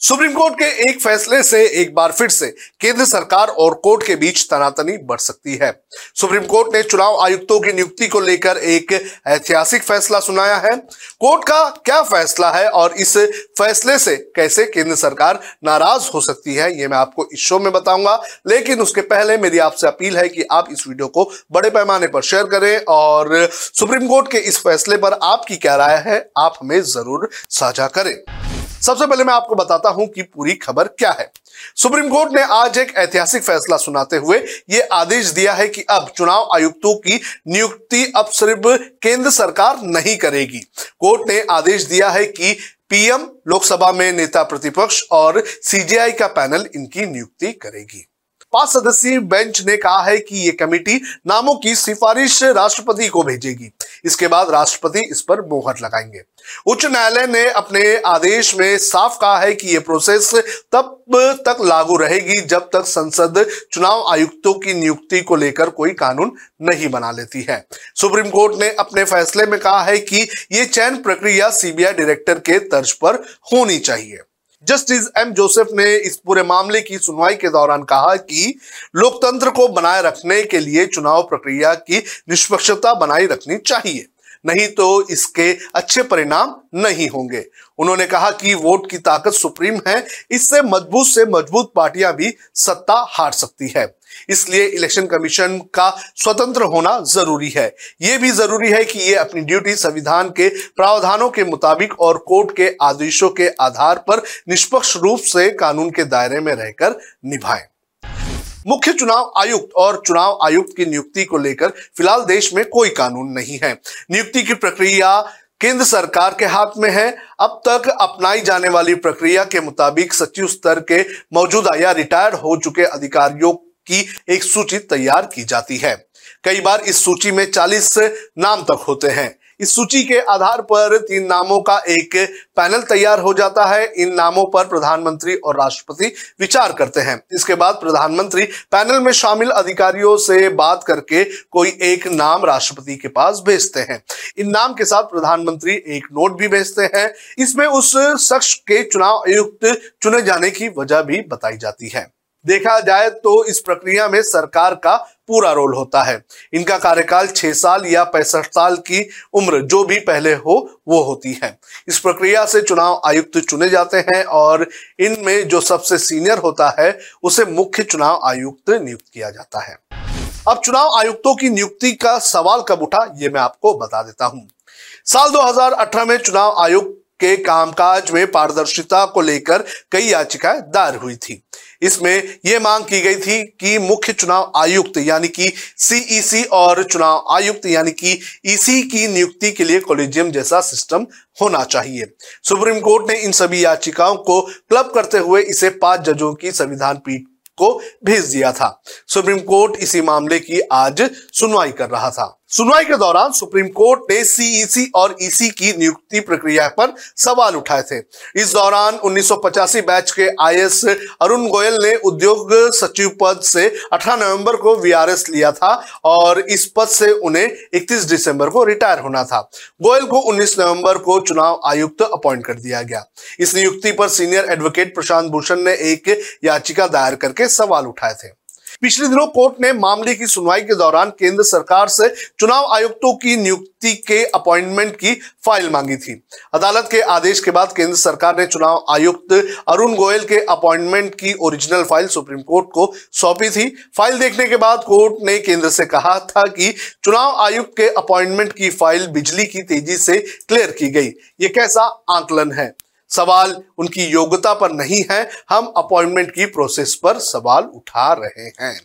Supreme court के एक फैसले से एक बार फिर से केंद्र सरकार और कोर्ट के बीच तनातनी बढ़ सकती है। सुप्रीम कोर्ट ने चुनाव आयुक्तों की नियुक्ति को लेकर एक ऐतिहासिक फैसला सुनाया है। कोर्ट का क्या फैसला है और इस फैसले से कैसे केंद्र सरकार नाराज़ हो सकती है, ये मैं आपको इस शो में बताऊँगा। लेकिन उसके पहले मेरी आपसे अपील है कि आप इस वीडियो को बड़े पैमाने पर शेयर करें और सुप्रीम कोर्ट के इस फैसले पर आपकी क्या राय है, आप हमें ज़रूर साझा करें। सबसे पहले मैं आपको बताता हूँ कि पूरी खबर क्या है। सुप्रीम कोर्ट ने आज एक ऐतिहासिक फैसला सुनाते हुए यह आदेश दिया है कि अब चुनाव आयुक्तों की नियुक्ति अब सिर्फ़ केंद्र सरकार नहीं करेगी। कोर्ट ने आदेश दिया है कि पीएम लोकसभा में नेता प्रतिपक्ष और सीजीआई का पैनल इनकी नियुक्ति करेगी। पाँच सदस्यीय बेंच ने कहा है कि ये कमेटी नामों की सिफारिश राष्ट्रपति को भेजेगी। इसके बाद राष्ट्रपति इस पर मोहर लगाएँगे। उच्च न्यायालय ने अपने आदेश में साफ़ कहा है कि यह प्रोसेस तब तक लागू रहेगी जब तक संसद चुनाव आयुक्तों की नियुक्ति को लेकर कोई कानून नहीं बना लेती है। सुप्रीम कोर्ट ने अपने फैसले में कहा है कि यह चयन प्रक्रिया सीबीआई डायरेक्टर के तर्ज पर होनी चाहिए। जस्टिस एम जोसेफ ने इस पूरे मामले की सुनवाई के दौरान कहा कि लोकतंत्र को बनाए रखने के लिए चुनाव प्रक्रिया की निष्पक्षता बनाई रखनी चाहिए। नहीं तो इसके अच्छे परिणाम नहीं होंगे। उन्होंने कहा कि वोट की ताकत सुप्रीम है, इससे मज़बूत से मज़बूत पार्टियाँ भी सत्ता हार सकती है। इसलिए इलेक्शन कमीशन का स्वतंत्र होना ज़रूरी है। यह भी ज़रूरी है कि ये अपनी ड्यूटी संविधान के प्रावधानों के मुताबिक और कोर्ट के आदेशों के आधार पर निष्पक्ष रूप से कानून के दायरे में रहकर निभाएँ। मुख्य चुनाव आयुक्त और चुनाव आयुक्त की नियुक्ति को लेकर फ़िलहाल देश में कोई कानून नहीं है। नियुक्ति की प्रक्रिया केंद्र सरकार के हाथ में है। अब तक अपनाई जाने वाली प्रक्रिया के मुताबिक सचिव स्तर के मौजूदा या रिटायर्ड हो चुके अधिकारियों की एक सूची तैयार की जाती है। कई बार इस सूची में 40 नाम तक होते हैं। इस सूची के आधार पर तीन नामों का एक पैनल तैयार हो जाता है। इन नामों पर प्रधानमंत्री और राष्ट्रपति विचार करते हैं। इसके बाद प्रधानमंत्री पैनल में शामिल अधिकारियों से बात करके कोई एक नाम राष्ट्रपति के पास भेजते हैं। इन नाम के साथ प्रधानमंत्री एक नोट भी भेजते हैं। इसमें उस शख्स के चुनाव आयुक्त चुने जाने की वजह भी बताई जाती है। देखा जाए तो इस प्रक्रिया में सरकार का पूरा रोल होता है। इनका कार्यकाल छह साल या पैंसठ साल की उम्र, जो भी पहले हो, वो होती है। इस प्रक्रिया से चुनाव आयुक्त चुने जाते हैं और इनमें जो सबसे सीनियर होता है, उसे मुख्य चुनाव आयुक्त नियुक्त किया जाता है। अब चुनाव आयुक्तों की नियुक्ति का सवाल कब उठा, ये मैं आपको बता देता हूँ। साल 2018 में चुनाव आयुक्त के कामकाज में पारदर्शिता को लेकर कई याचिकाएँ दायर हुई थी। इसमें यह मांग की गई थी कि मुख्य चुनाव आयुक्त यानी कि सीईसी और चुनाव आयुक्त यानी कि ईसी की नियुक्ति के लिए कॉलेजियम जैसा सिस्टम होना चाहिए। सुप्रीम कोर्ट ने इन सभी याचिकाओं को क्लब करते हुए इसे पाँच जजों की संविधान पीठ को भेज दिया था। सुप्रीम कोर्ट इसी मामले की आज सुनवाई कर रहा था। सुनवाई के दौरान सुप्रीम कोर्ट ने सीईसी और ईसी की नियुक्ति प्रक्रिया पर सवाल उठाए थे। इस दौरान उन्नीस सौ पचासी बैच के आईएएस अरुण गोयल ने उद्योग सचिव पद से 18 नवंबर को वीआरएस लिया था और इस पद से उन्हें 31 दिसंबर को रिटायर होना था। गोयल को 19 नवंबर को चुनाव आयुक्त अपॉइंट कर दिया गया। इस नियुक्ति पर सीनियर एडवोकेट प्रशांत भूषण ने एक याचिका दायर करके सवाल उठाए थे। पिछले दिनों कोर्ट ने मामले की सुनवाई के दौरान केंद्र सरकार से चुनाव आयुक्तों की नियुक्ति के अपॉइंटमेंट की फ़ाइल मांगी थी। अदालत के आदेश के बाद केंद्र सरकार ने चुनाव आयुक्त अरुण गोयल के अपॉइंटमेंट की ओरिजिनल फ़ाइल सुप्रीम कोर्ट को सौंपी थी। फ़ाइल देखने के बाद कोर्ट ने केंद्र से कहा था कि चुनाव आयुक्त के अपॉइंटमेंट की फ़ाइल बिजली की तेज़ी से क्लियर की गई। ये कैसा आंकलन है? सवाल उनकी योग्यता पर नहीं है, हम अपॉइंटमेंट की प्रोसेस पर सवाल उठा रहे हैं।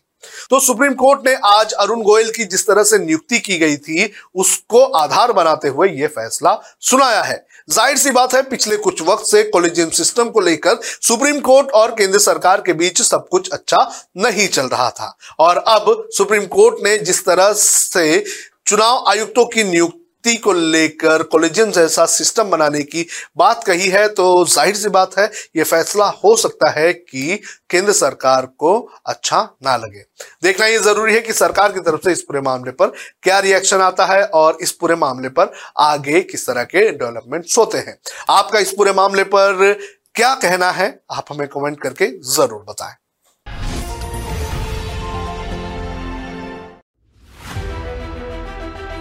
तो सुप्रीम कोर्ट ने आज अरुण गोयल की जिस तरह से नियुक्ति की गई थी, उसको आधार बनाते हुए यह फैसला सुनाया है। ज़ाहिर सी बात है, पिछले कुछ वक्त से कॉलेजियम सिस्टम को लेकर सुप्रीम कोर्ट और केंद्र सरकार के बीच सब कुछ अच्छा नहीं चल रहा था। और अब सुप्रीम कोर्ट ने जिस तरह से चुनाव आयुक्तों की नियुक्ति नियुक्ति को लेकर कॉलेजियम जैसा सिस्टम बनाने की बात कही है तो ज़ाहिर सी बात है यह फैसला हो सकता है कि केंद्र सरकार को अच्छा ना लगे। देखना यह ज़रूरी है कि सरकार की तरफ़ से इस पूरे मामले पर क्या रिएक्शन आता है और इस पूरे मामले पर आगे किस तरह के डेवलपमेंट्स होते हैं। आपका इस पूरे मामले पर क्या कहना है, आप हमें कमेंट करके ज़रूर बताएँ।